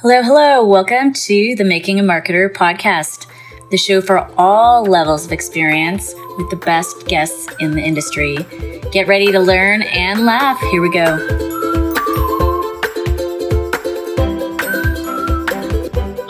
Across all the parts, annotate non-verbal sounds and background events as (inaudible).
Hello, hello. Welcome to the Making a Marketer podcast, the show for all levels of experience with the best guests in the industry. Get ready to learn and laugh. Here we go.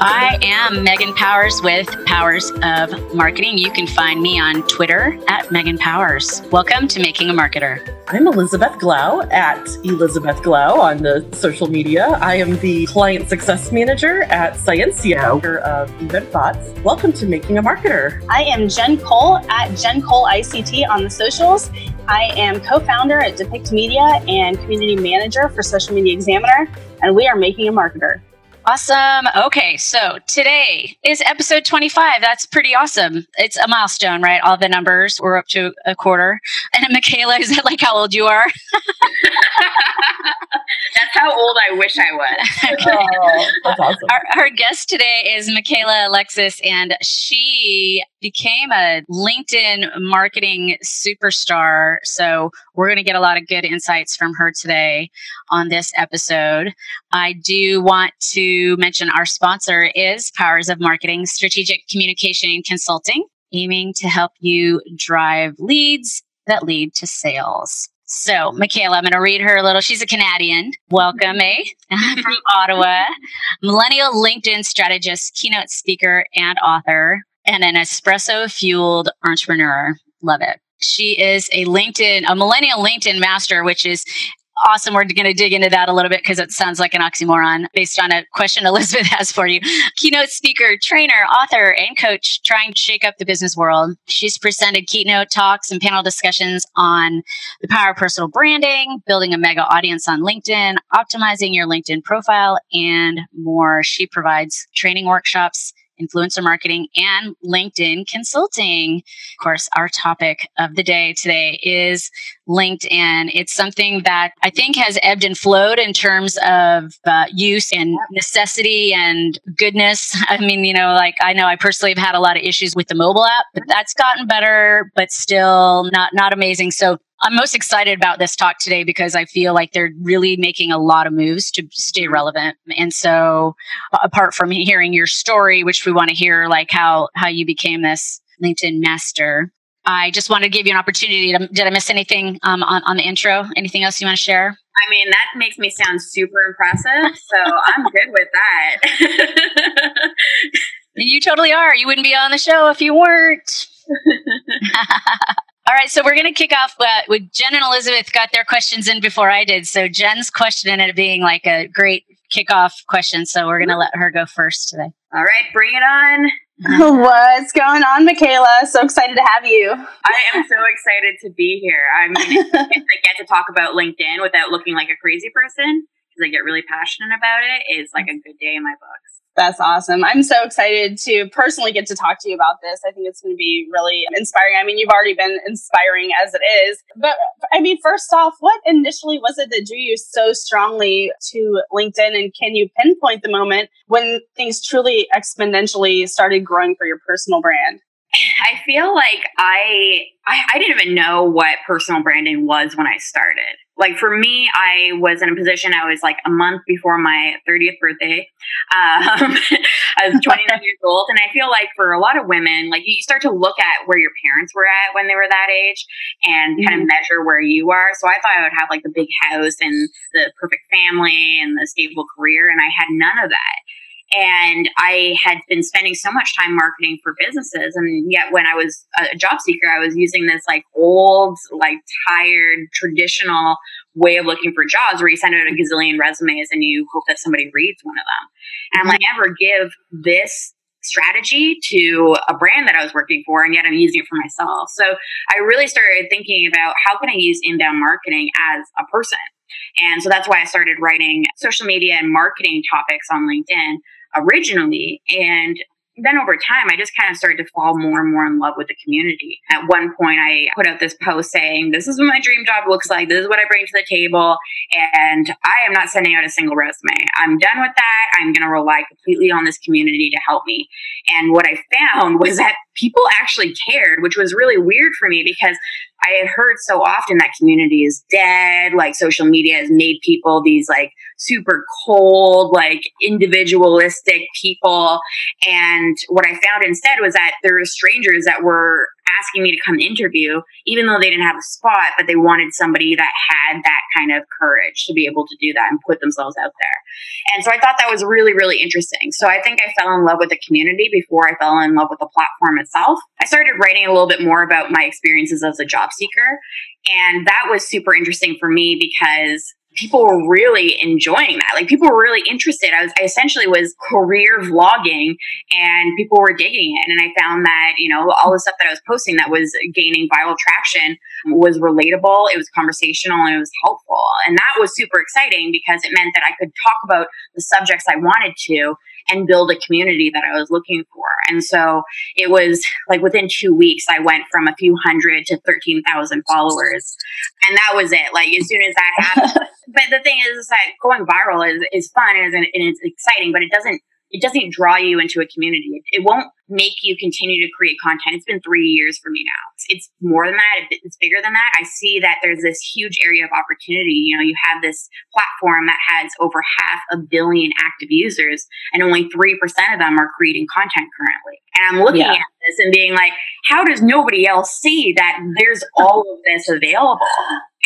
I am Megan Powers with Powers of Marketing. You can find me on Twitter at Megan Powers. Welcome to Making a Marketer. I'm Elizabeth Glau at Elizabeth Glau on the social media. I am the client success manager at Sciencio of Event Thoughts. Welcome to Making a Marketer. I am Jen Cole at Jen Cole ICT on the socials. I am co-founder at Depict Media and community manager for Social Media Examiner, and we are Making a Marketer. Awesome. Okay, so today is episode 25. That's pretty awesome. It's a milestone, right? All the numbers, we're up to a quarter. (laughs) And Michaela, is that like how old you are? (laughs) that's how old I wish I was. okay. (laughs) oh, that's awesome. Our, our guest today is Michaela Alexis, and she became a LinkedIn marketing superstar. So we're going to get a lot of good insights from her today on this episode. I do want to mention our sponsor is Powers of Marketing Strategic Communication Consulting, aiming to help you drive leads that lead to sales. So, Michaela, I'm going to read her a little. She's a Canadian. Welcome, eh? (laughs) (laughs) From Ottawa. Millennial LinkedIn strategist, keynote speaker, and author, and an espresso fueled entrepreneur. Love it. She is a LinkedIn, a millennial LinkedIn master, which is awesome. We're going to dig into that a little bit because it sounds like an oxymoron based on a question (laughs) Elizabeth has for you. Keynote speaker, trainer, author, and coach trying to shake up the business world. She's presented keynote talks and panel discussions on the power of personal branding, building a mega audience on LinkedIn, optimizing your LinkedIn profile, and more. She provides training workshops influencer marketing, and LinkedIn consulting. Of course, our topic of the day today is LinkedIn. It's something that I think has ebbed and flowed in terms of uh, use and necessity and goodness. (laughs) I mean, you know, like I know I personally have had a lot of issues with the mobile app, but that's gotten better, but still not not amazing. So I'm most excited about this talk today because I feel like they're really making a lot of moves to stay relevant. And so, apart from hearing your story, which we want to hear, like how how you became this LinkedIn master, I just wanted to give you an opportunity. To, did I miss anything um, on on the intro? Anything else you want to share? I mean, that makes me sound super impressive. So I'm good with that. (laughs) you totally are. You wouldn't be on the show if you weren't. (laughs) All right, so we're going to kick off uh, with Jen and Elizabeth got their questions in before I did. So Jen's question ended up being like a great kickoff question. So we're going to let her go first today. All right, bring it on. (laughs) What's going on, Michaela? So excited to have you. I am so excited to be here. I mean, I get to talk about LinkedIn without looking like a crazy person because I get really passionate about it. It's like a good day in my books. That's awesome. I'm so excited to personally get to talk to you about this. I think it's going to be really inspiring. I mean, you've already been inspiring as it is. But I mean, first off, what initially was it that drew you so strongly to LinkedIn? And can you pinpoint the moment when things truly exponentially started growing for your personal brand? I feel like I, I, I didn't even know what personal branding was when I started. Like for me, I was in a position. I was like a month before my 30th birthday. Um, (laughs) I was 29 years old, and I feel like for a lot of women, like you start to look at where your parents were at when they were that age, and mm-hmm. kind of measure where you are. So I thought I would have like the big house and the perfect family and the stable career, and I had none of that. And I had been spending so much time marketing for businesses. And yet, when I was a job seeker, I was using this like old, like tired, traditional way of looking for jobs where you send out a gazillion resumes and you hope that somebody reads one of them. And I'm like, mm-hmm. never give this strategy to a brand that I was working for, and yet I'm using it for myself. So I really started thinking about how can I use inbound marketing as a person. And so that's why I started writing social media and marketing topics on LinkedIn originally. And then over time, I just kind of started to fall more and more in love with the community. At one point, I put out this post saying, This is what my dream job looks like. This is what I bring to the table. And I am not sending out a single resume. I'm done with that. I'm going to rely completely on this community to help me. And what I found (laughs) was that people actually cared, which was really weird for me because I had heard so often that community is dead. Like social media has made people these like super cold, like individualistic people. And what I found instead was that there were strangers that were asking me to come interview, even though they didn't have a spot, but they wanted somebody that had that kind of courage to be able to do that and put themselves out there. And so I thought that was really, really interesting. So I think I fell in love with the community before I fell in love with the platform itself. I started writing a little bit more about my experiences as a job seeker. And that was super interesting for me because people were really enjoying that. Like people were really interested. I was I essentially was career vlogging and people were digging it. And I found that, you know, all the stuff that I was posting that was gaining viral traction was relatable, it was conversational, and it was helpful. And that was super exciting because it meant that I could talk about the subjects I wanted to and build a community that I was looking for. And so it was like within two weeks, I went from a few hundred to 13,000 followers. And that was it. Like as soon as that happened. (laughs) but the thing is, is that going viral is, is fun and, and it's exciting, but it doesn't it doesn't draw you into a community. It, it, won't make you continue to create content. It's been three years for me now. It's, it's more than that. It's bigger than that. I see that there's this huge area of opportunity. You know, you have this platform that has over half a billion active users, and only 3% of them are creating content currently. And I'm looking yeah. at this and being like, how does nobody else see that there's all of this available?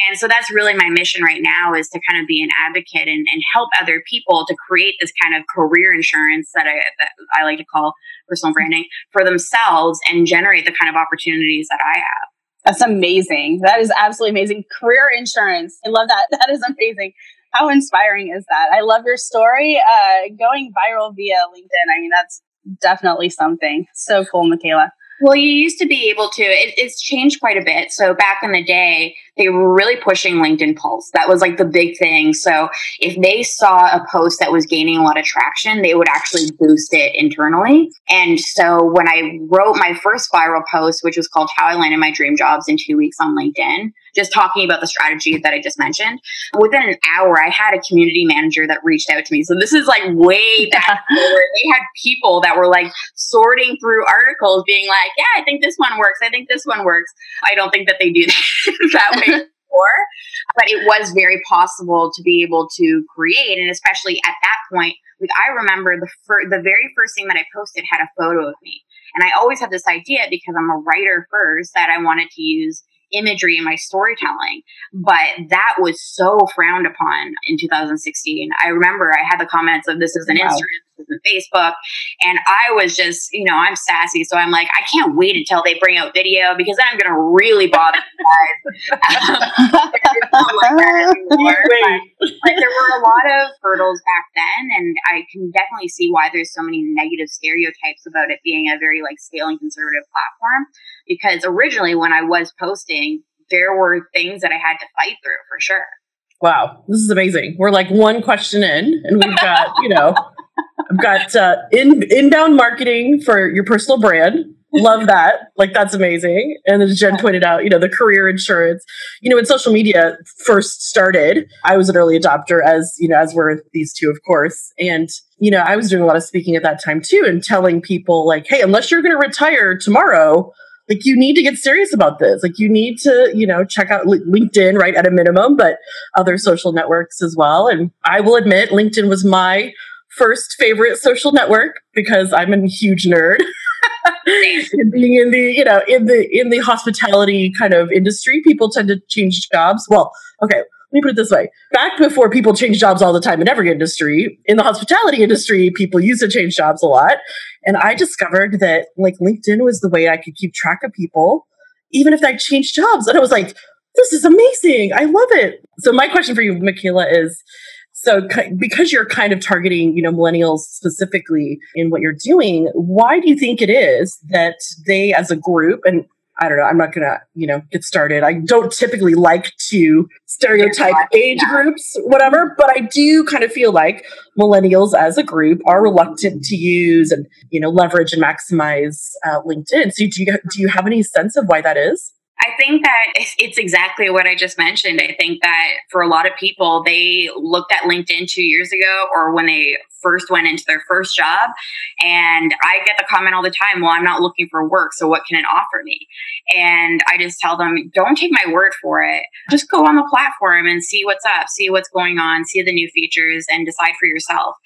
And so that's really my mission right now is to kind of be an advocate and, and help other people to create this kind of career insurance that I, that I like to call personal branding for themselves and generate the kind of opportunities that I have. That's amazing. That is absolutely amazing. Career insurance. I love that. (laughs) That is amazing. How inspiring is that? I love your story. Uh, going viral via LinkedIn. I mean, that's definitely something. So cool, Michaela. Well, you used to be able to, it, it's changed quite a bit. So back in the day, they were really pushing LinkedIn Pulse. That was like the big thing. So if they saw a post that was gaining a lot of traction, they would actually boost it internally. And so when I wrote my first viral post, which was called How I Landed My Dream Jobs in Two Weeks on LinkedIn, just talking about the strategy that I just mentioned. Within an hour, I had a community manager that reached out to me. So this is like way back where they had people that were like sorting through articles, being like, yeah, I think this one works. I think this one works. I don't think that they do (laughs) that way before, but it was very possible to be able to create. And especially at that point, like I remember the fir- the very first thing that I posted had a photo of me. And I always had this idea because I'm a writer first that I wanted to use imagery in my storytelling. But that was so frowned upon in 2016. I remember I had the comments of this is an wow. Instagram, is Facebook. And I was just, you know, I'm sassy. So I'm like, I can't wait until they bring out video because then I'm going to really bother you guys. like, there were a lot of hurdles back then. And I can definitely see why there's so many negative stereotypes about it being a very like scaling conservative platform because originally when I was posting, there were things that I had to fight through for sure. Wow, this is amazing. We're like one question in, and we've got, you know, I've got uh, in, inbound marketing for your personal brand. Love that. Like, that's amazing. And as Jen pointed out, you know, the career insurance, you know, when social media first started, I was an early adopter, as, you know, as were these two, of course. And, you know, I was doing a lot of speaking at that time too and telling people, like, hey, unless you're going to retire tomorrow, like you need to get serious about this. Like you need to you know check out linkedin right at a minimum but other social networks as well. And i will admit linkedin was my first favorite social network because i'm a huge nerd. (laughs) Being in the you know in the in the hospitality kind of industry people tend to change jobs. Well okay let me put it this way. Back before people change jobs all the time in every industry, in the hospitality industry, people used to change jobs a lot. And I discovered that like LinkedIn was the way I could keep track of people, even if I changed jobs. And I was like, this is amazing. I love it. So my question for you, Michaela, is so because you're kind of targeting, you know, millennials specifically in what you're doing, why do you think it is that they as a group and I don't know. I'm not going to, you know, get started. I don't typically like to stereotype age groups, whatever, but I do kind of feel like millennials as a group are reluctant to use and, you know, leverage and maximize uh, LinkedIn. So do you, do you have any sense of why that is? I think that it's exactly what I just mentioned. I think that for a lot of people, they looked at LinkedIn two years ago or when they first went into their first job. And I get the comment all the time, well, I'm not looking for work. So what can it offer me? And I just tell them, don't take my word for it. Just go on the platform and see what's up, see what's going on, see the new features and decide for yourself.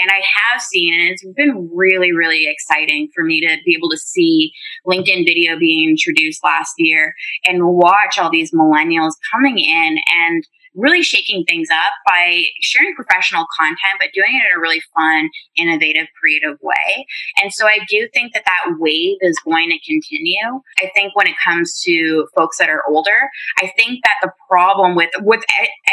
And I have seen, and it's been really, really exciting for me to be able to see LinkedIn video being introduced last year and watch all these millennials coming in and really shaking things up by sharing professional content, but doing it in a really fun, innovative, creative way. And so I do think that that wave is going to continue. I think when it comes to folks that are older, I think that the problem with with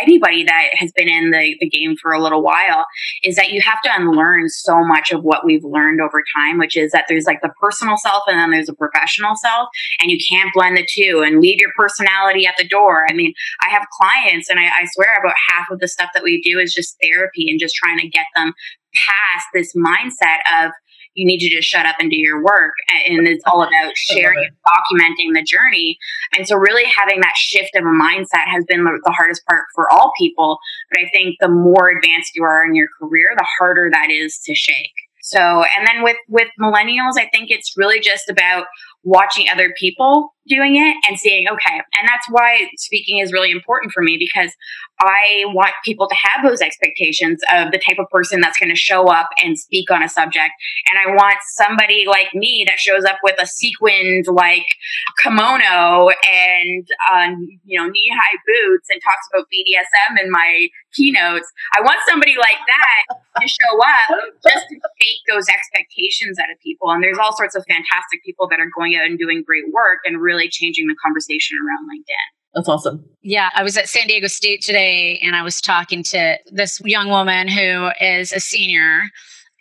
anybody that has been in the, the game for a little while is that you have to unlearn so much of what we've learned over time, which is that there's like the personal self and then there's a professional self, and you can't blend the two and leave your personality at the door. I mean, I have clients and I, I swear about half of the stuff that we do is just therapy and just trying to get them past this mindset of you need to just shut up and do your work. And it's all about sharing and documenting the journey. And so, really having that shift of a mindset has been the hardest part for all people. But I think the more advanced you are in your career, the harder that is to shake. So, and then with with millennials, I think it's really just about watching other people doing it and seeing, okay, and that's why speaking is really important for me because I want people to have those expectations of the type of person that's going to show up and speak on a subject. And I want somebody like me that shows up with a sequined like kimono and, um, you know, knee high boots and talks about BDSM in my keynotes. I want somebody like that to show up just to fake those expectations out of people. And there's all sorts of fantastic people that are going out and doing great work and really changing the conversation around LinkedIn. That's awesome. Yeah, I was at San Diego State today and I was talking to this young woman who is a senior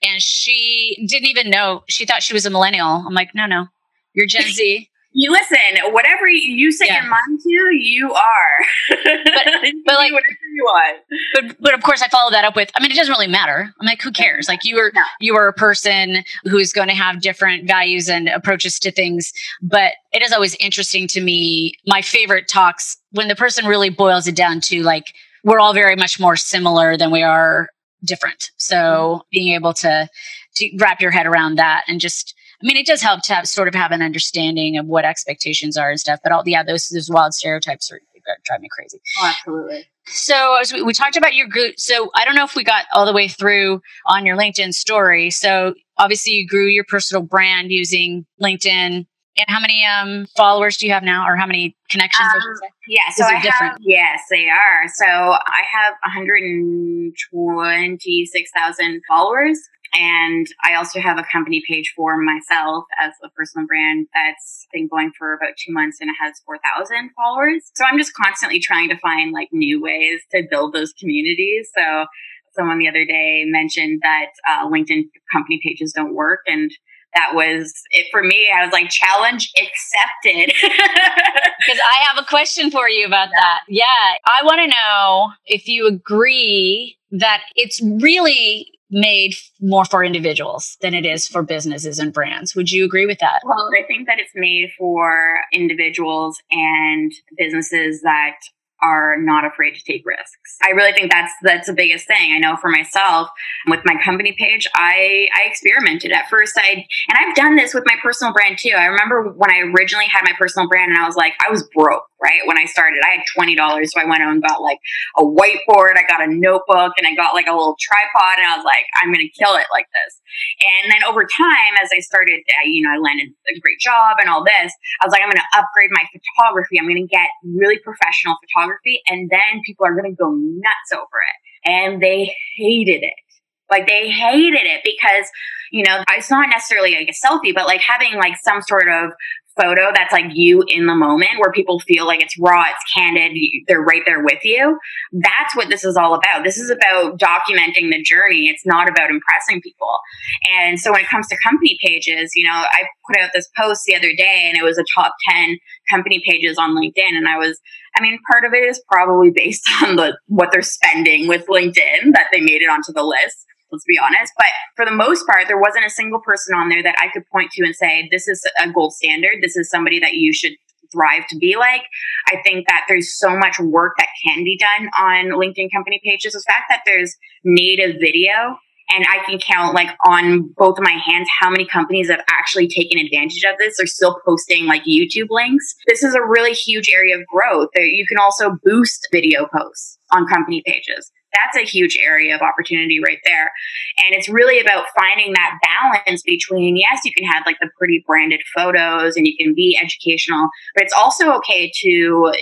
and she didn't even know, she thought she was a millennial. I'm like, no, no, you're Gen (laughs) Z you listen, whatever you set yeah. your mind to, you are. But, (laughs) but like whatever you want. But but of course I follow that up with I mean it doesn't really matter. I'm like, who cares? Like you are no. you are a person who's going to have different values and approaches to things. But it is always interesting to me. My favorite talks when the person really boils it down to like we're all very much more similar than we are different. So mm-hmm. being able to to wrap your head around that and just I mean, it does help to have, sort of have an understanding of what expectations are and stuff. But all, yeah, those those wild stereotypes are drive me crazy. Oh, absolutely. So we, we talked about your group, so I don't know if we got all the way through on your LinkedIn story. So obviously, you grew your personal brand using LinkedIn. And how many um, followers do you have now, or how many connections? Um, yeah, so I different? have. Yes, they are. So I have 126,000 followers. And I also have a company page for myself as a personal brand that's been going for about two months and it has 4,000 followers. So I'm just constantly trying to find like new ways to build those communities. So someone the other day mentioned that uh, LinkedIn company pages don't work. And that was it for me. I was like, challenge accepted. (laughs) Because I have a question for you about that. Yeah. I want to know if you agree that it's really made more for individuals than it is for businesses and brands. Would you agree with that? Well, I think that it's made for individuals and businesses that are not afraid to take risks. I really think that's that's the biggest thing. I know for myself with my company page, I I experimented at first. I and I've done this with my personal brand too. I remember when I originally had my personal brand and I was like I was broke, right? When I started, I had $20, so I went out and got like a whiteboard, I got a notebook and I got like a little tripod and I was like I'm to kill it like this. And then over time as I started, uh, you know, I landed a great job and all this, I was like I'm to upgrade my photography. I'm to get really professional photography and then people are going to go nuts over it. And they hated it. Like they hated it because, you know, it's not necessarily like a selfie, but like having like some sort of photo that's like you in the moment where people feel like it's raw, it's candid, they're right there with you. That's what this is all about. This is about documenting the journey. It's not about impressing people. And so when it comes to company pages, you know, I put out this post the other day and it was a top 10 company pages on LinkedIn. And I was, I mean, part of it is probably based (laughs) on the what they're spending with LinkedIn that they made it onto the list let's be honest. But for the most part, there wasn't a single person on there that I could point to and say, this is a gold standard. This is somebody that you should thrive to be like. I think that there's so much work that can be done on LinkedIn company pages. The fact that there's native video and I can count like on both of my hands how many companies have actually taken advantage of this. They're still posting like YouTube links. This is a really huge area of growth. You can also boost video posts on company pages that's a huge area of opportunity right there. And it's really about finding that balance between, yes, you can have like the pretty branded photos and you can be educational, but it's also okay to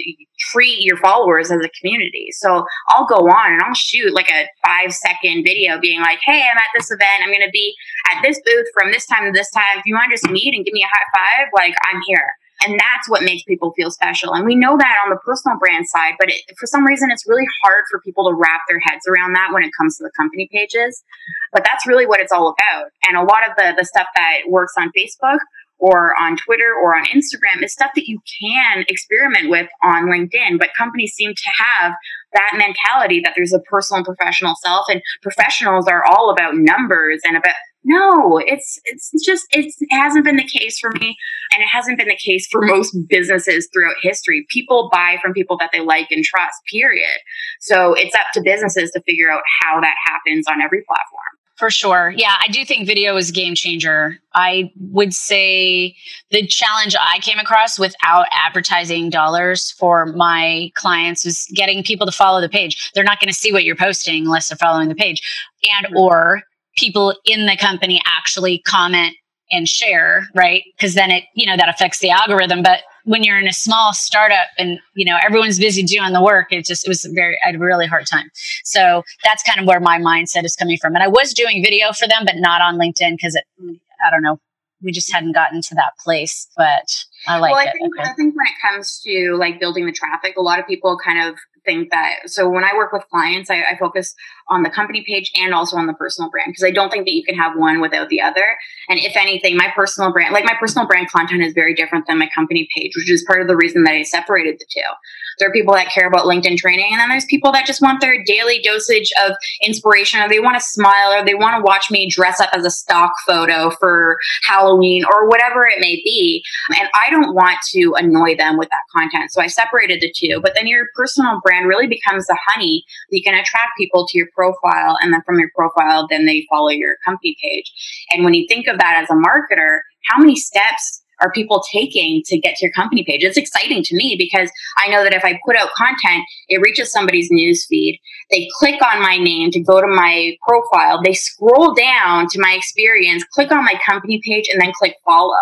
treat your followers as a community. So I'll go on and I'll shoot like a five second video being like, hey, I'm at this event. I'm going to be at this booth from this time to this time. If you want to just meet and give me a high five, like I'm here. And that's what makes people feel special. And we know that on the personal brand side, but it, for some reason, it's really hard for people to wrap their heads around that when it comes to the company pages. But that's really what it's all about. And a lot of the, the stuff that works on Facebook or on Twitter or on Instagram is stuff that you can experiment with on LinkedIn. But companies seem to have that mentality that there's a personal and professional self, and professionals are all about numbers and about no, it's it's just it's, it hasn't been the case for me, and it hasn't been the case for most businesses throughout history. People buy from people that they like and trust. Period. So it's up to businesses to figure out how that happens on every platform. For sure. Yeah, I do think video is a game changer. I would say the challenge I came across without advertising dollars for my clients was getting people to follow the page. They're not going to see what you're posting unless they're following the page. And mm-hmm. or people in the company actually comment and share, right? Because then it, you know, that affects the algorithm. But when you're in a small startup and you know everyone's busy doing the work, it just it was very I had a really hard time. So that's kind of where my mindset is coming from. And I was doing video for them, but not on LinkedIn because it I don't know, we just hadn't gotten to that place. But I like well, I it. Think, okay. I think when it comes to like building the traffic, a lot of people kind of think that so when I work with clients, I, I, focus on the company page and also on the personal brand because I don't think that you can have one without the other. And if anything, my personal brand, like my personal brand content is very different than my company page, which is part of the reason that I separated the two. There are people that care about LinkedIn training, and then there's people that just want their daily dosage of inspiration, or they want to smile, or they want to watch me dress up as a stock photo for Halloween, or whatever it may be. And I don't want to annoy them with that content. So I separated the two. But then your personal brand really becomes the honey that you can attract people to your profile. And then from your profile, then they follow your company page. And when you think of that as a marketer, how many steps are people taking to get to your company page? It's exciting to me because I know that if I put out content, it reaches somebody's news feed. They click on my name to go to my profile. They scroll down to my experience, click on my company page, and then click follow.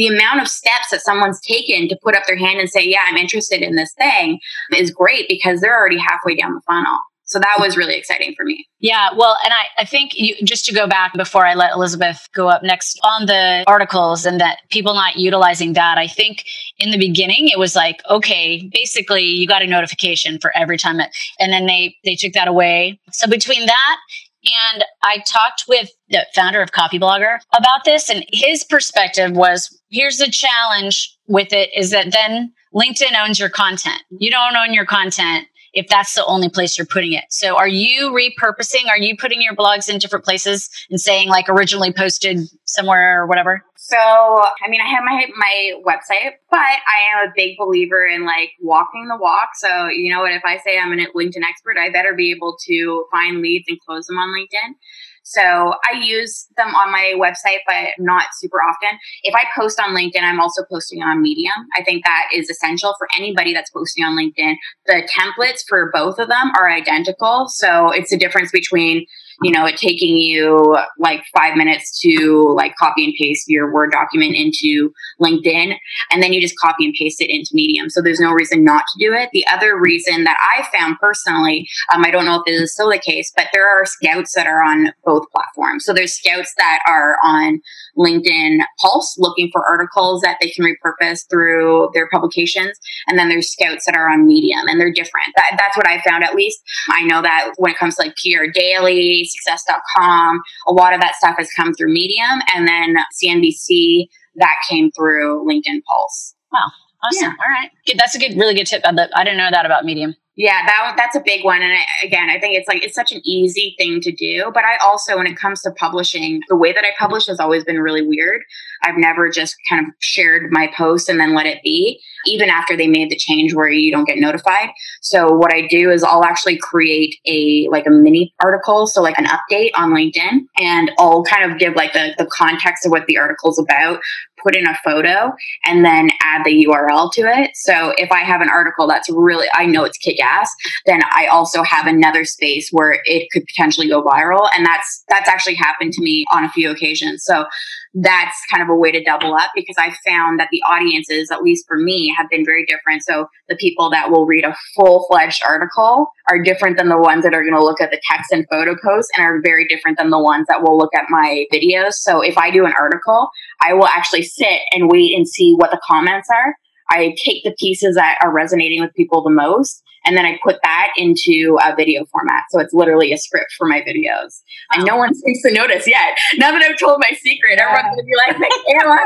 The amount of steps that someone's taken to put up their hand and say, Yeah, I'm interested in this thing is great because they're already halfway down the funnel. So that was really exciting for me. Yeah. Well, and I, I think you, just to go back before I let Elizabeth go up next on the articles and that people not utilizing that, I think in the beginning it was like, okay, basically you got a notification for every time it, and then they, they took that away. So between that and I talked with the founder of Copyblogger about this, and his perspective was here's the challenge with it is that then LinkedIn owns your content. You don't own your content if that's the only place you're putting it. So are you repurposing? Are you putting your blogs in different places and saying like originally posted somewhere or whatever? So, I mean, I have my my website, but I am a big believer in like walking the walk. So, you know what? If I say I'm a LinkedIn expert, I better be able to find leads and close them on LinkedIn. So I use them on my website, but not super often. If I post on LinkedIn, I'm also posting on Medium. I think that is essential for anybody that's posting on LinkedIn. The templates for both of them are identical. So it's the difference between you know, it taking you like five minutes to like copy and paste your Word document into LinkedIn, and then you just copy and paste it into Medium. So there's no reason not to do it. The other reason that I found personally, um, I don't know if this is still the case, but there are scouts that are on both platforms. So there's scouts that are on LinkedIn Pulse looking for articles that they can repurpose through their publications. And then there's scouts that are on Medium and they're different. That, that's what I found at least. I know that when it comes to like PR Daily, success.com. A lot of that stuff has come through Medium and then CNBC that came through LinkedIn Pulse. Wow. Awesome. Yeah. All right. Good. That's a good, really good tip. I didn't know that about Medium. Yeah, that that's a big one. And I, again, I think it's like it's such an easy thing to do. But I also, when it comes to publishing, the way that I publish has always been really weird. I've never just kind of shared my post and then let it be, even after they made the change where you don't get notified. So what I do is I'll actually create a like a mini article, so like an update on LinkedIn, and I'll kind of give like the, the context of what the article's about, put in a photo, and then add the URL to it. So if I have an article that's really I know it's kick ass, then I also have another space where it could potentially go viral. And that's that's actually happened to me on a few occasions. So that's kind of a way to double up because I found that the audiences, at least for me, have been very different. So the people that will read a full fledged article are different than the ones that are going to look at the text and photo posts and are very different than the ones that will look at my videos. So if I do an article, I will actually sit and wait and see what the comments are. I take the pieces that are resonating with people the most and then I put that into a video format. So it's literally a script for my videos. And no one (laughs) seems to notice yet. Now that I've told my secret, yeah. everyone's gonna be like, Michaela.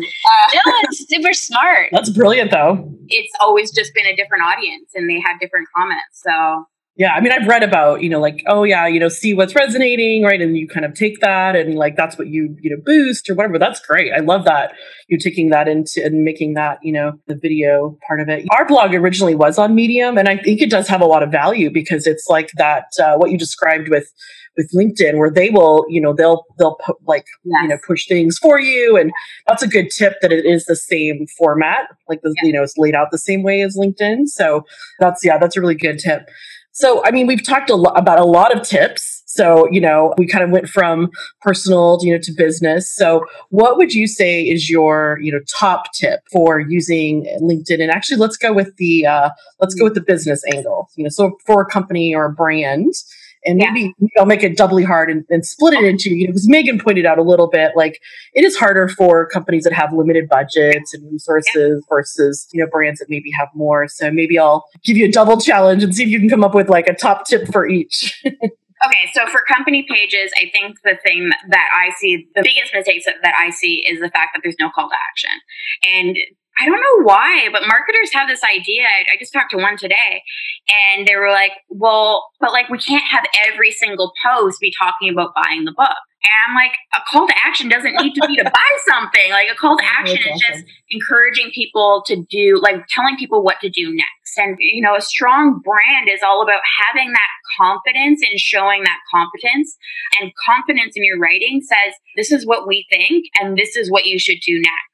(laughs) (laughs) uh, super smart. That's brilliant though. It's always just been a different audience and they have different comments. So yeah, I mean, I've read about, you know, like, oh yeah, you know, see what's resonating, right? And you kind of take that and like that's what you, you know, boost or whatever. That's great. I love that you're taking that into and making that, you know, the video part of it. Our blog originally was on Medium, and I think it does have a lot of value because it's like that uh, what you described with with LinkedIn, where they will, you know, they'll they'll put like yes. you know push things for you, and that's a good tip that it is the same format, like the you know it's laid out the same way as LinkedIn. So that's yeah, that's a really good tip. So, I mean, we've talked a lot about a lot of tips. So, you know, we kind of went from personal, you know, to business. So, what would you say is your, you know, top tip for using LinkedIn? And actually, let's go with the uh, let's go with the business angle. You know, so for a company or a brand, and maybe yeah. you know, make it doubly hard and, and split it into you know because megan pointed out a little bit like it is harder for companies that have limited budgets and resources versus you know brands that maybe have more so maybe i'll give you a double challenge and see if you can come up with like a top tip for each (laughs) Okay, so for company pages, I think the thing that I see, the biggest mistakes that, that I see is the fact that there's no call to action. And I don't know why, but marketers have this idea. I just talked to one today and they were like, well, but like we can't have every single post be talking about buying the book. And I'm like, a call to action doesn't need to be to (laughs) buy something. Like a call to action is just encouraging people to do, like telling people what to do next. And, you know, a strong brand is all about having that confidence and showing that competence. And confidence in your writing says, this is what we think and this is what you should do next.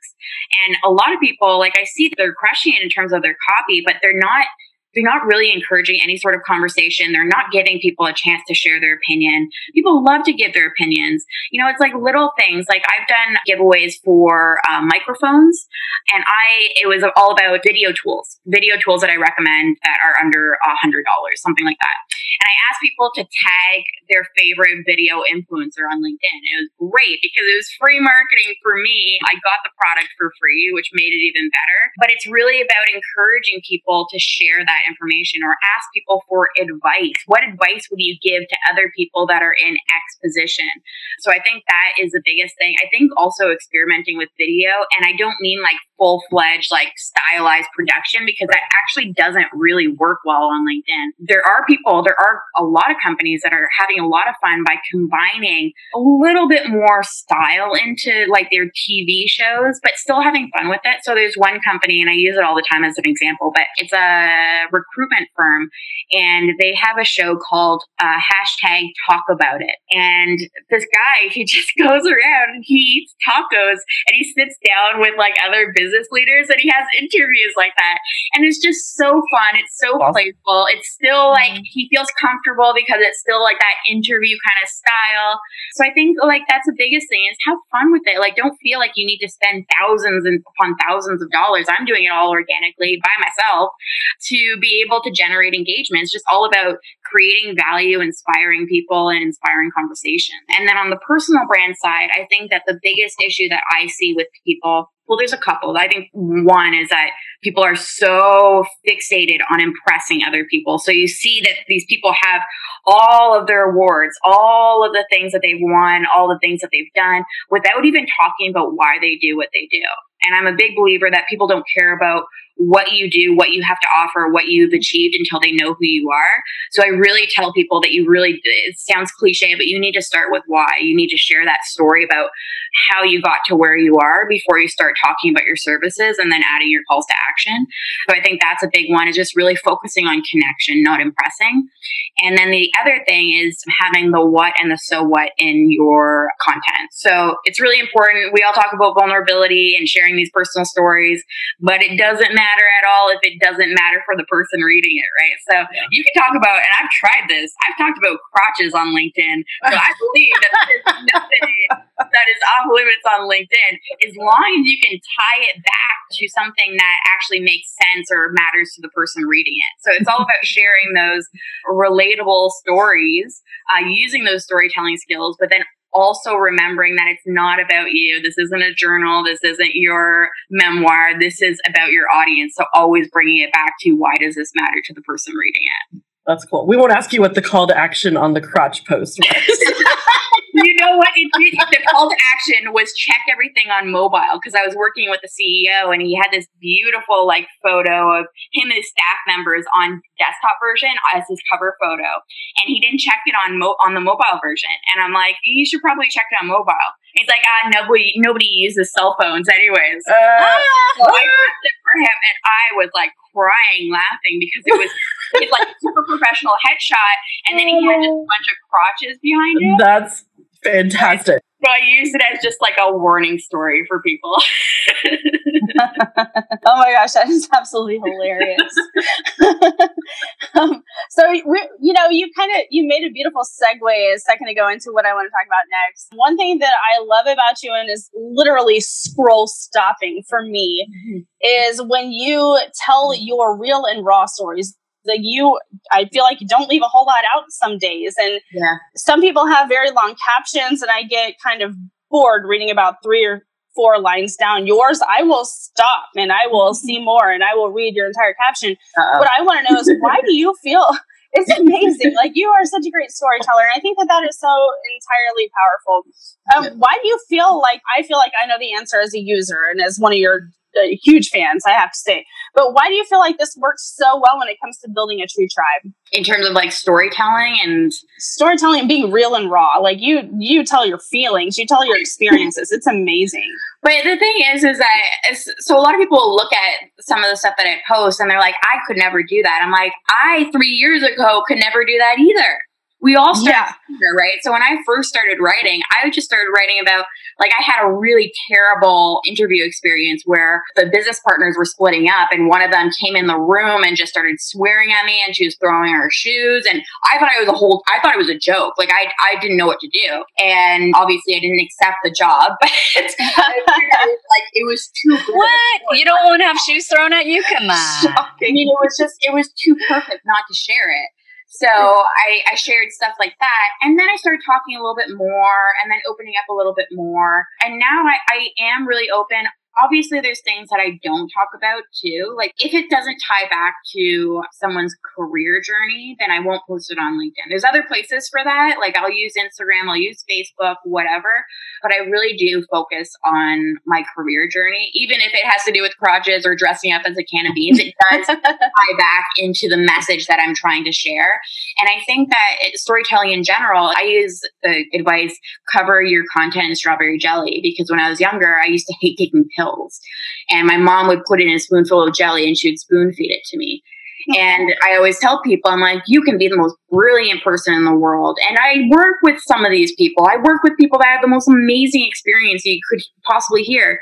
And a lot of people, like I see, they're crushing it in terms of their copy, but they're not they're not really encouraging any sort of conversation. They're not giving people a chance to share their opinion. People love to give their opinions. You know, it's like little things. Like I've done giveaways for uh, microphones, and I it was all about video tools, video tools that I recommend that are under a hundred dollars, something like that. And I asked people to tag their favorite video influencer on LinkedIn. It was great because it was free marketing for me. I got the product for free, which made it even better. But it's really about encouraging people to share that information or ask people for advice. What advice would you give to other people that are in X position? So I think that is the biggest thing. I think also experimenting with video, and I don't mean like full fledged, like stylized production because that actually doesn't really work well on LinkedIn. There are people, there are a lot of companies that are having a lot of fun by combining a little bit more style into like their TV shows, but still having fun with it. So there's one company, and I use it all the time as an example, but it's a recruitment firm and they have a show called uh, hashtag talk about it. And this guy, he (laughs) just goes around and he eats tacos and he sits down with like other business leaders and he has interviews like that. And it's just so fun. It's so awesome. playful. It's still like mm-hmm. he feels comfortable because it's still like that interview kind of style. So I think like that's the biggest thing is have fun with it. Like don't feel like you need to spend thousands and upon thousands of dollars. I'm doing it all organically by myself to be able to generate engagement. It's just all about creating value, inspiring people, and inspiring conversation. And then on the personal brand side, I think that the biggest issue that I see with people well, there's a couple. I think one is that people are so fixated on impressing other people. So you see that these people have all of their awards, all of the things that they've won, all the things that they've done without even talking about why they do what they do. And I'm a big believer that people don't care about what you do, what you have to offer, what you've achieved until they know who you are. So I really tell people that you really, it sounds cliche, but you need to start with why. You need to share that story about how you got to where you are before you start talking about your services and then adding your calls to action. So I think that's a big one is just really focusing on connection, not impressing. And then the other thing is having the what and the so what in your content. So it's really important. We all talk about vulnerability and sharing these personal stories, but it doesn't matter at all if it doesn't matter for the person reading it, right? So yeah. you can talk about, and I've tried this, I've talked about crotches on LinkedIn. So I (laughs) believe that there's nothing that is off limits on LinkedIn as long as you can tie it back to something that actually makes sense or matters to the person reading it. So it's all about sharing those relatable stories, uh, using those storytelling skills, but then also remembering that it's not about you. This isn't a journal. This isn't your memoir. This is about your audience. So always bringing it back to why does this matter to the person reading it? That's cool. We won't ask you what the call to action on the crotch post was. (laughs) you know what? It, the call to action was check everything on mobile because I was working with the CEO and he had this beautiful like photo of him and his staff members on desktop version as his cover photo, and he didn't check it on mo- on the mobile version. And I'm like, you should probably check it on mobile. He's like, ah, nobody nobody uses cell phones anyways. Uh, so I it for him, and I was like crying, laughing because it was his like super professional headshot, and then he had just a bunch of crotches behind it. That's Fantastic. So I use it as just like a warning story for people. (laughs) (laughs) oh my gosh, that is absolutely hilarious. (laughs) um, so we, you know, you kind of you made a beautiful segue a second ago into what I want to talk about next. One thing that I love about you and is literally scroll stopping for me mm-hmm. is when you tell your real and raw stories like you i feel like you don't leave a whole lot out some days. And yeah. some people have very long captions and i get kind of bored reading about three or four lines down. Yours i will stop and i will see more and i will read your entire caption. Uh-oh. what i want to know is why do you (laughs) feel it's amazing. Like you are such a great storyteller and i think that that is so entirely powerful. Um, why do you feel like i feel like i know the answer as a user and as one of your uh, huge fans, I have to say. But why do you feel like this works so well when it comes to building a true tribe? In terms of like storytelling and storytelling and being real and raw. Like you you tell your feelings, you tell your experiences. it's amazing. But the thing is, is that so a lot of people look at some of the stuff that I post and they're like, I could never do that. I'm like, I three years ago could never do that either we all start yeah. right? So when I first started writing, I just started writing about like I had a really terrible interview experience where the business partners were splitting up and one of them came in the room and just started swearing at me and she was throwing her shoes and I thought it was a whole I thought it was a joke. Like I I didn't know what to do. And obviously I didn't accept the job. (laughs) But like it was too good. What? You don't want to have shoes thrown at you? Come on. (laughs) I mean it was just it was too perfect not to share it. So I, I shared stuff like that. And then I started talking a little bit more and then opening up a little bit more. And now I, I am really open obviously there's things that I don't talk about too. Like if it doesn't tie back to someone's career journey, then I won't post it on LinkedIn. There's other places for that. Like I'll use Instagram, I'll use Facebook, whatever. But I really do focus on my career journey, even if it has to do with crotches or dressing up as a can of beans. It does (laughs) tie back into the message that I'm trying to share. And I think that it, storytelling in general, I use the advice cover your content in strawberry jelly because when I was younger, I used to hate taking pills pills. And my mom would put in a spoonful of jelly and she would spoon feed it to me. Hmm. And I always tell people, I'm like, you can be the most brilliant person in the world. And I work with some of these people. I work with people that have the most amazing experience you could possibly hear.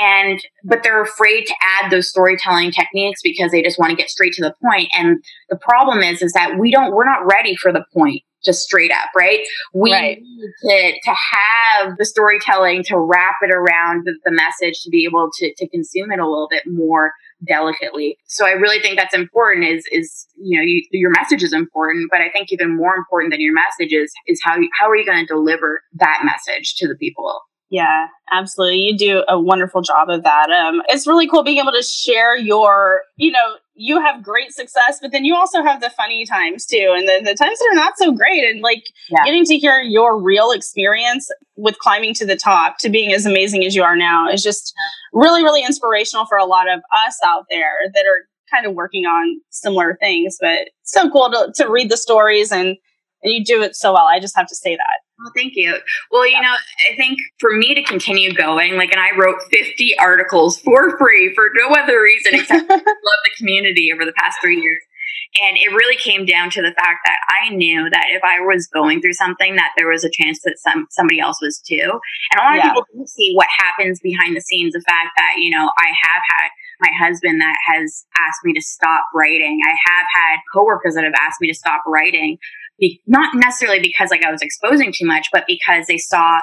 And, but they're afraid to add those storytelling techniques because they just want to get straight to the point. And the problem is, is that we don't, we're not ready for the point just straight up, right? We right. need to, to have the storytelling to wrap it around the, the message to be able to, to consume it a little bit more delicately. So I really think that's important is, is, you know, you, your message is important, but I think even more important than your message is, is how, you, how are you going to deliver that message to the people? Yeah, absolutely. You do a wonderful job of that. Um, it's really cool being able to share your, you know, you have great success, but then you also have the funny times too, and then the times that are not so great. And like yeah. getting to hear your real experience with climbing to the top to being as amazing as you are now is just really, really inspirational for a lot of us out there that are kind of working on similar things. But so cool to, to read the stories and and you do it so well. I just have to say that. Well, thank you. Well, you know, I think for me to continue going, like, and I wrote 50 articles for free for no other reason (laughs) except love the community over the past three years. And it really came down to the fact that I knew that if I was going through something, that there was a chance that some somebody else was too. And a lot of yeah. people don't see what happens behind the scenes. The fact that you know I have had my husband that has asked me to stop writing. I have had coworkers that have asked me to stop writing be, not necessarily because like I was exposing too much, but because they saw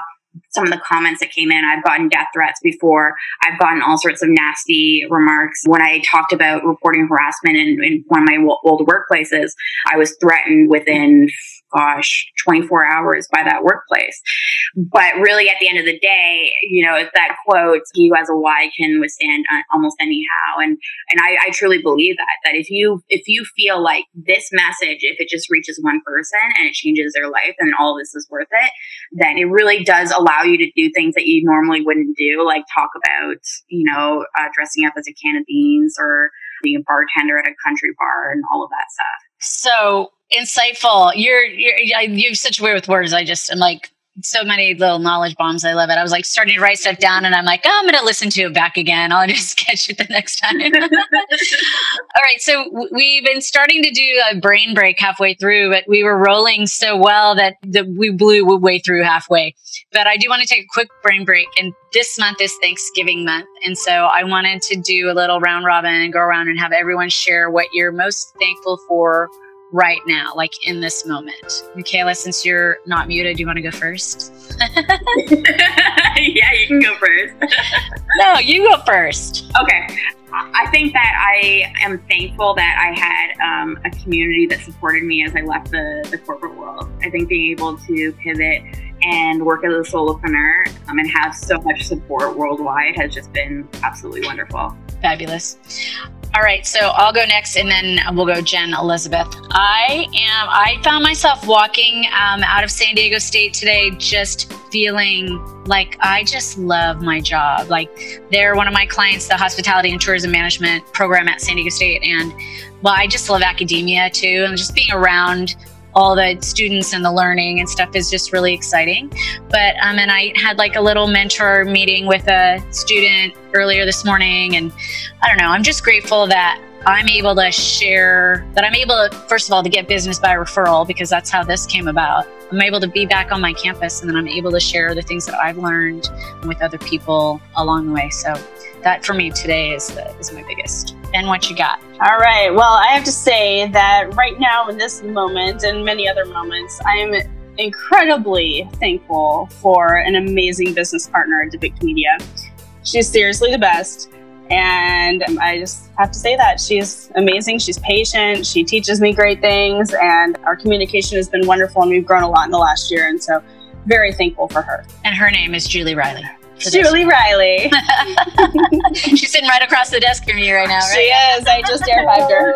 some of the comments that came in. I've gotten death threats before. I've gotten all sorts of nasty remarks. When I talked about reporting harassment in, in one of my old workplaces, I was threatened within gosh, 24 hours by that workplace. But really, at the end of the day, you know, that quote, "He who has a why can withstand almost anyhow," and and I, I truly believe that that if you if you feel like this message, if it just reaches one person and it changes their life, then all this is worth it. Then it really does allow you to do things that you normally wouldn't do, like talk about, you know, uh, dressing up as a can of beans or being a bartender at a country bar and all of that stuff. So insightful. You're, you're you have such a way with words. I just am like so many little knowledge bombs. I love it. I was like starting to write stuff down, and I'm like, oh, I'm going to listen to it back again. I'll just (laughs) catch it the next time. (laughs) (laughs) All right. So we've been starting to do a brain break halfway through, but we were rolling so well that, that we blew way through halfway. But I do want to take a quick brain break. And this month is Thanksgiving month. And so I wanted to do a little round robin and go around and have everyone share what you're most thankful for right now, like in this moment. Michaela, since you're not muted, do you want to go first? (laughs) yeah, you can go first. (laughs) no, you go first. Okay. I think that I am thankful that I had um, a community that supported me as I left the, the corporate world. I think being able to pivot and work as a solopreneur um, and have so much support worldwide has just been absolutely wonderful. Fabulous. All right, so I'll go next, and then we'll go Jen Elizabeth. I am. I found myself walking um, out of San Diego State today, just feeling like I just love my job. Like they're one of my clients, the hospitality and tourism management program at San Diego State, and well, I just love academia too, and just being around all the students and the learning and stuff is just really exciting. But um, and I had like a little mentor meeting with a student earlier this morning, and I don't know. I'm just grateful that I'm able to share that I'm able to first of all to get business by referral because that's how this came about. I'm able to be back on my campus and then I'm able to share the things that I've learned with other people along the way. So that for me today is the, is my biggest. And what you got? All right. Well, I have to say that right now in this moment and many other moments, I am incredibly thankful for an amazing business partner at Depict Media. She's seriously the best. And I just have to say that she's amazing. She's patient. She teaches me great things. And our communication has been wonderful. And we've grown a lot in the last year. And so, very thankful for her. And her name is Julie Riley. Julie Riley. (laughs) She's sitting right across the desk from you right now, right? She is. I just air her.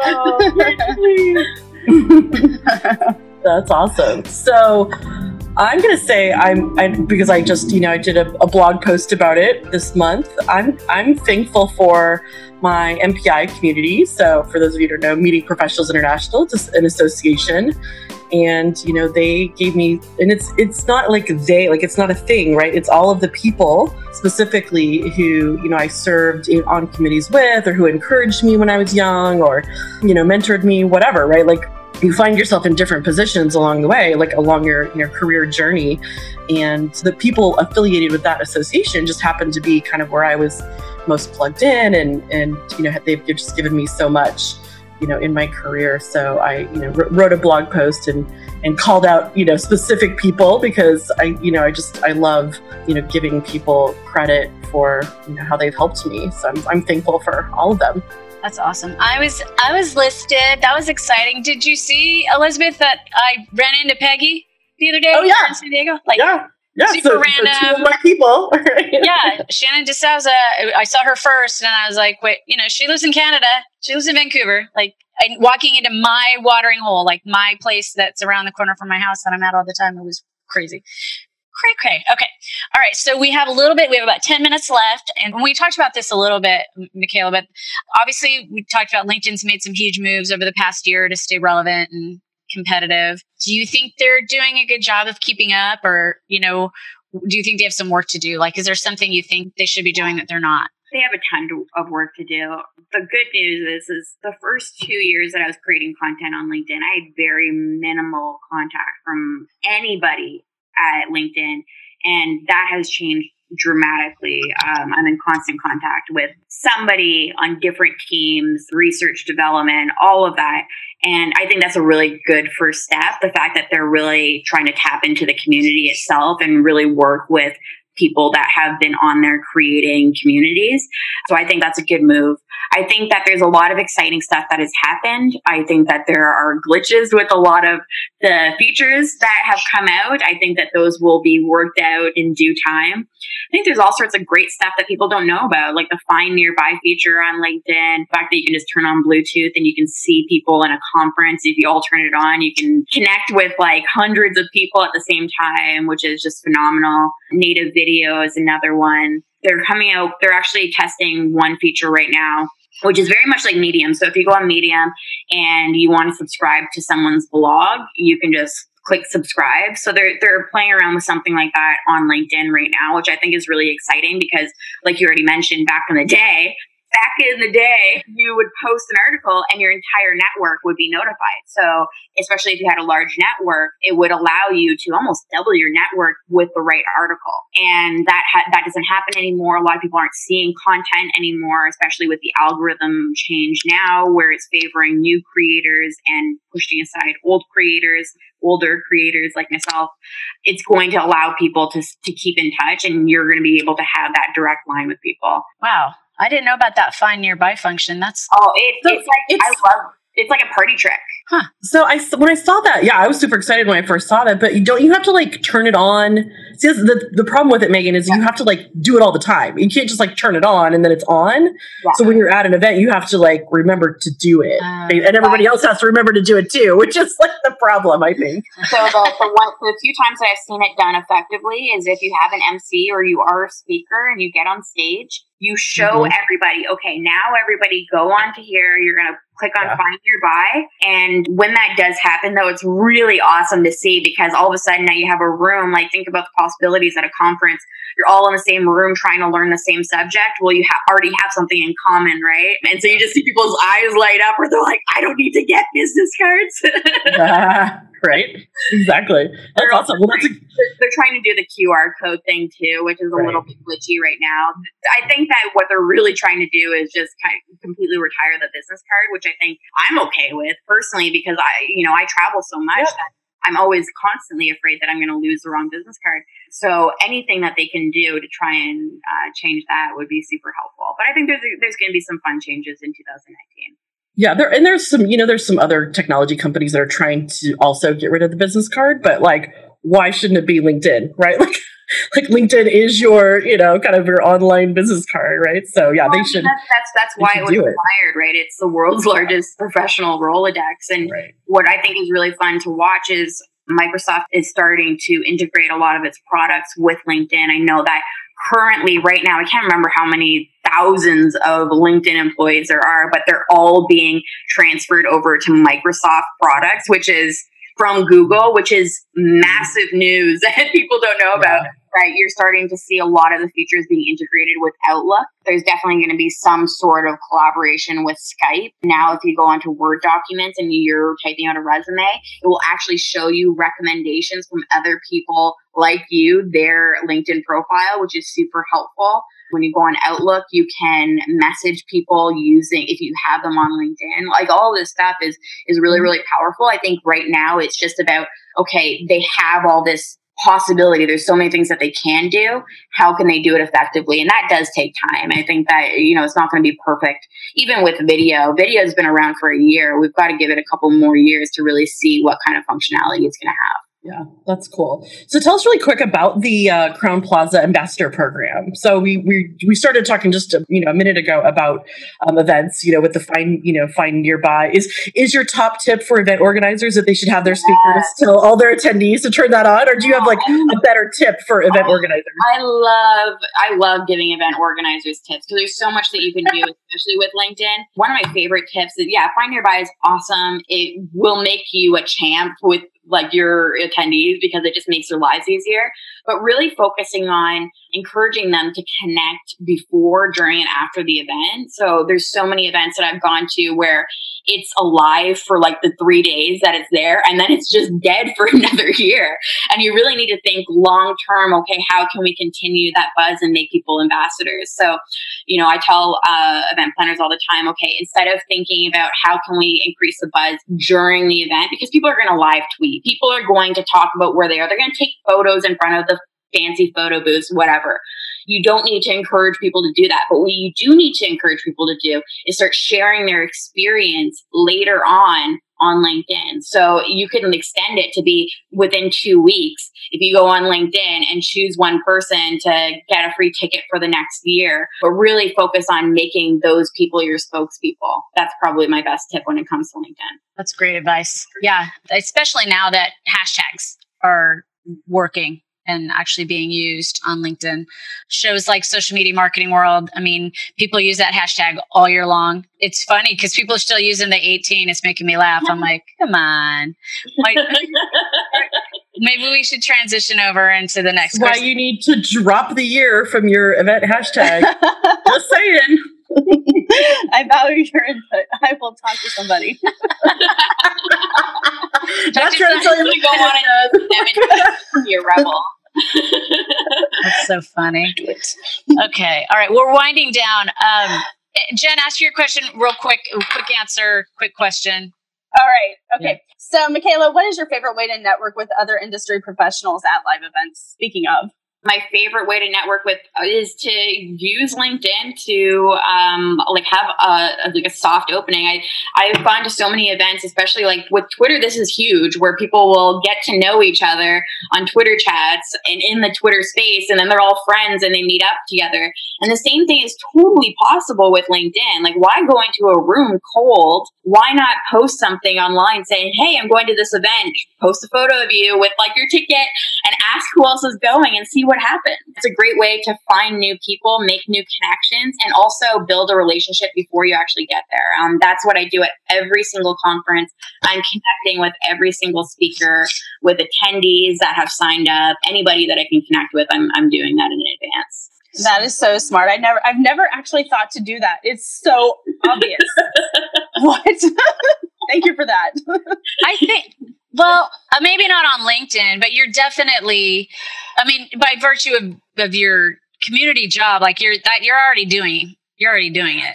(laughs) (laughs) That's awesome. So I'm gonna say I'm I, because I just you know I did a, a, blog post about it this month. I'm I'm thankful for my MPI community. So for those of you who don't know, Meeting Professionals International, it's an association, and you know they gave me and it's it's not like they like it's not a thing right it's all of the people specifically who you know i served in, on committees with or who encouraged me when i was young or you know mentored me whatever right like you find yourself in different positions along the way like along your your career journey. And the people affiliated with that association just happened to be kind of where i was most plugged in and and you know they've just given me so much you know in my career. So i you know wrote a blog post and and called out you know specific people because i you know i just i love you know giving people credit for you know how they've helped me. So i'm, I'm thankful for all of them that's awesome i was i was listed that was exciting did you see elizabeth that i ran into peggy the other day oh yeah in san diego like yeah Yeah, Super so, so random. two of um, my people. (laughs) yeah, Shannon DeSouza. I saw her first, and I was like, "Wait, you know, she lives in Canada. She lives in Vancouver. Like, and walking into my watering hole, like my place that's around the corner from my house that I'm at all the time. It was crazy." Cray cray. Okay. All right. So we have a little bit, we have about 10 minutes left. And we talked about this a little bit, Michaela, but obviously we talked about LinkedIn's made some huge moves over the past year to stay relevant and competitive. Do you think they're doing a good job of keeping up or, you know, do you think they have some work to do? Like, is there something you think they should be doing that they're not? They have a ton to, of work to do. The good news is, is the first two years that I was creating content on LinkedIn, I had very minimal contact from anybody at LinkedIn, and that has changed dramatically. Um, I'm in constant contact with somebody on different teams, research development, all of that. And I think that's a really good first step. The fact that they're really trying to tap into the community itself and really work with people that have been on there creating communities. So I think that's a good move. I think that there's a lot of exciting stuff that has happened. I think that there are glitches with a lot of the features that have come out. I think that those will be worked out in due time. I think there's all sorts of great stuff that people don't know about, like the find nearby feature on LinkedIn, the fact that you can just turn on Bluetooth and you can see people in a conference. If you all turn it on, you can connect with like hundreds of people at the same time, which is just phenomenal. Native video is another one. They're coming out, they're actually testing one feature right now which is very much like Medium. So if you go on Medium and you want to subscribe to someone's blog, you can just click subscribe. So they're they're playing around with something like that on LinkedIn right now, which I think is really exciting because like you already mentioned back in the day, back in the day, you would post an article and your entire network would be notified. So, especially if you had a large network, it would allow you to almost double your network with the right article. And that ha- that doesn't happen anymore. A lot of people aren't seeing content anymore, especially with the algorithm change now, where it's favoring new creators and pushing aside old creators, older creators like myself. It's going to allow people to to keep in touch, and you're going to be able to have that direct line with people. Wow. I didn't know about that find nearby function. That's Oh, it, So it's like it's- I love. It's like a party trick. Huh. So I when I saw that, yeah, I was super excited when I first saw that. But you don't you have to like turn it on? See, the the problem with it, Megan, is you have to like do it all the time. You can't just like turn it on and then it's on. Yeah. So when you're at an event, you have to like remember to do it, Uh, and everybody else has to remember to do it too, which is like the problem, I think. (laughs) So the, the one the few times that I've seen it done effectively is if you have an MC or you are a speaker and you get on stage, you show Mhm. everybody, okay, now everybody go on to here. You're gonna click on Yeah. find nearby. And when that does happen though, it's really awesome to see because all of a sudden now you have a room, like think about the possibilities at a conference. You're all in the same room trying to learn the same subject. Well, you ha- already have something in common, right? And so you just see people's eyes light up where they're like, I don't need to get business cards. (laughs) (laughs) right? Exactly. That's They're awesome. Well, that's a, (laughs) they're, they're trying to do the QR code thing too, which is a Right. little bit glitchy right now. I think that what they're really trying to do is just kind of completely retire the business card, which I think I'm okay with personally because I, you know, I travel so much Yeah. that I'm always constantly afraid that I'm going to lose the wrong business card. So anything that they can do to try and uh, change that would be super helpful. But I think there's there's going to be some fun changes in 2019. Yeah, there and there's some, you know, there's some other technology companies that are trying to also get rid of the business card, but like why shouldn't it be LinkedIn, right? (laughs) Like (laughs) like LinkedIn is your, you know, kind of your online business card, right? So yeah, Well, they should That's that's, that's why it was acquired, right? It's the world's largest professional Rolodex, and right. what I think is really fun to watch is Microsoft is starting to integrate a lot of its products with LinkedIn. I know that currently, right now, I can't remember how many thousands of LinkedIn employees there are, but they're all being transferred over to Microsoft products, which is from Google, which is massive news (laughs) that people don't know about. Right, you're starting to see a lot of the features being integrated with Outlook. There's definitely going to be some sort of collaboration with Skype. Now, if you go onto Word documents and you're typing out a resume, it will actually show you recommendations from other people like you, their LinkedIn profile, which is super helpful. When you go on Outlook, you can message people using if you have them on LinkedIn. Like all this stuff is is really mm-hmm. really powerful. I think right now it's just about okay, they have all this possibility. There's so many things that they can do. How can they do it effectively? And that does take time. I think that, you know, it's not going to be perfect. Even with video, video has been around for a year. We've got to give it a couple more years to really see what kind of functionality it's going to have. Yeah, that's cool. So tell us really quick about the uh, Crowne Plaza Ambassador Program. So we we we started talking just a, you know a minute ago about um, events. You know, with the fine you know find nearby is is your top tip for event organizers that they should have their speakers tell all their attendees to turn that on, or do you have like a better tip for event organizers? I love I love giving event organizers tips because there's so much that you can do, especially with LinkedIn. One of my favorite tips is yeah, find nearby is awesome. It will make you a champ with like your attendees because it just makes their lives easier. But really focusing on encouraging them to connect before, during, and after the event. So there's so many events that I've gone to where it's alive for like the three days that it's there and then it's just dead (laughs) for another year. And you really need to think long term, okay, how can we continue that buzz and make people ambassadors? So, you know, I tell uh, event planners all the time, okay, instead of thinking about how can we increase the buzz during the event, because people are going to live tweet, people are going to talk about where they are, they're going to take photos in front of the fancy photo booths, whatever. You don't need to encourage people to do that. But what you do need to encourage people to do is start sharing their experience later on on LinkedIn. So you can extend it to be within two weeks. If you go on LinkedIn and choose one person to get a free ticket for the next year, but really focus on making those people your spokespeople. That's probably my best tip when it comes to LinkedIn. That's great advice. Yeah. Especially now that hashtags are working and actually being used on LinkedIn. Shows like Social Media Marketing World, I mean, people use that hashtag all year long. It's funny because people are still using the 18. It's making me laugh. I'm like, come on. Like, (laughs) maybe we should transition over into the next Why you need to drop the year from your event hashtag. (laughs) Just saying. (laughs) I value your input. I will talk to somebody. Trying to tell you go on and be a rebel. That's so funny. (laughs) Okay. All right. We're winding down. Um, Jen, ask your question real quick. Quick answer, quick question. All right. Okay. Yeah. So, Michaela, what is your favorite way to network with other industry professionals at live events? Speaking of my favorite way to network with is to use LinkedIn to um, like have a, like a soft opening. I I've gone to so many events, especially like with Twitter. This is huge, where people will get to know each other on Twitter chats and in the Twitter space, and then they're all friends and they meet up together. And the same thing is totally possible with LinkedIn. Like, why go into a room cold? Why not post something online saying, "Hey, I'm going to this event." Post a photo of you with like your ticket and ask who else is going and see what happens. It's a great way to find new people, make new connections, and also build a relationship before you actually get there. Um, that's what I do at every single conference. I'm connecting with every single speaker, with attendees that have signed up, anybody that I can connect with. I'm, I'm doing that in advance. That is so smart. I never I've never actually thought to do that. It's so obvious. (laughs) what? (laughs) Thank you for that. I think well, uh, maybe not on LinkedIn, but you're definitely, I mean, by virtue of, of your community job, like you're that you're already doing, you're already doing it.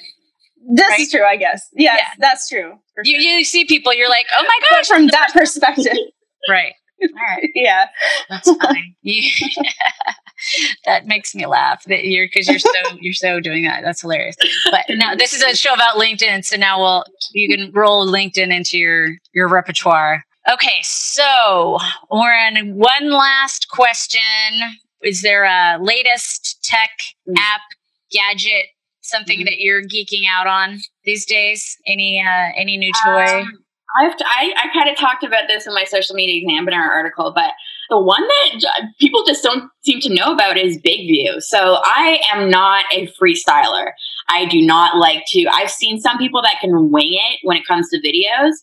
This right? is true, I guess. Yes, yeah, that's true. You, sure. you see people, you're like, oh my gosh. But from that perspective. right. All right. Yeah. That's fine. (laughs) You, that makes me laugh that you're because you're so you're so doing that. That's hilarious. But now this is a show about LinkedIn, so now we'll you can roll LinkedIn into your your repertoire. Okay, so Warren, one last question. Is there a latest tech mm. app, gadget, something mm-hmm. that you're geeking out on these days? Any uh, any new toy? Um, I've I kind of talked about this in my social media examiner article, but the one that people just don't seem to know about is BIGVU. So I am not a freestyler. I do not like to. I've seen some people that can wing it when it comes to videos.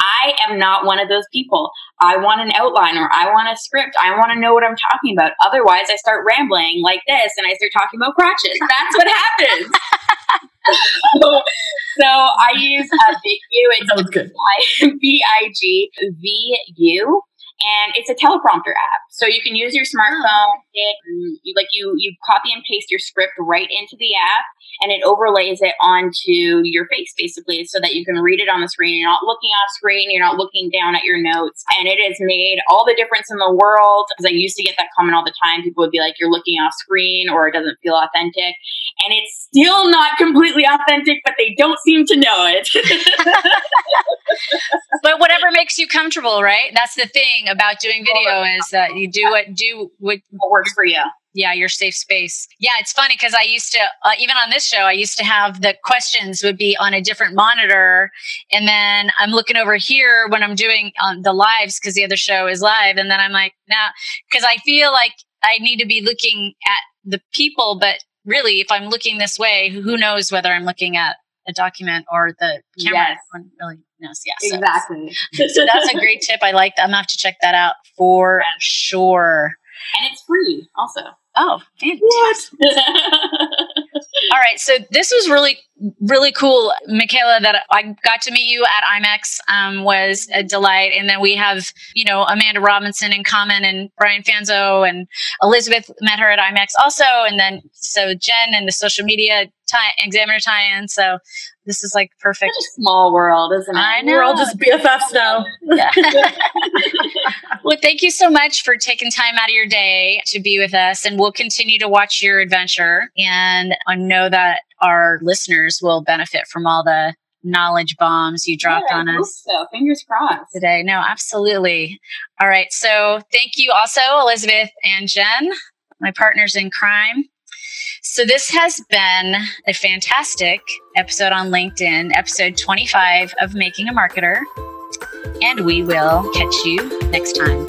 I am not one of those people. I want an outline or I want a script. I want to know what I'm talking about. Otherwise, I start rambling like this and I start talking about crotches. That's what happens. (laughs) (laughs) so, I use a Big View. It's good. B I G V U and it's a teleprompter app. So you can use your smartphone, you, like you you copy and paste your script right into the app, and it overlays it onto your face basically, so that you can read it on the screen. You're not looking off screen, you're not looking down at your notes, and it has made all the difference in the world. Because I used to get that comment all the time. People would be like, "You're looking off screen," or "It doesn't feel authentic," and it's still not completely authentic, but they don't seem to know it. (laughs) but whatever makes you comfortable, right? That's the thing about doing video is that you do what do what, what works for you. Yeah, your safe space. Yeah, it's funny because I used to uh, even on this show I used to have the questions would be on a different monitor, and then I'm looking over here when I'm doing um, the lives because the other show is live, and then I'm like, nah, because I feel like I need to be looking at the people, but really, if I'm looking this way, who knows whether I'm looking at a document or the camera? Yes. Really knows. Yeah, so- Exactly. (laughs) so that's a great tip. I like that. I'm gonna have to check that out for sure. and it's free also. Oh, fantastic. (laughs) All right. So this was really, really cool, Michaela, that I got to meet you at IMEX um, was a delight. And then we have, you know, Amanda Robinson in common and Brian Fanzo and Elizabeth met her at IMEX also. And then so Jen and the social media tie, examiner tie-in. So this is like perfect. Small world, isn't it? I know. We're all just BFFs now. Yeah. (laughs) well, thank you so much for taking time out of your day to be with us. And we'll continue to watch your adventure. And I know that our listeners will benefit from all the knowledge bombs you dropped Yeah, on us So fingers crossed. today. No, absolutely. All right. So thank you also, Elizabeth and Jen, my partners in crime. So this has been a fantastic episode on LinkedIn, episode 25 of Making a Marketer. And we will catch you next time.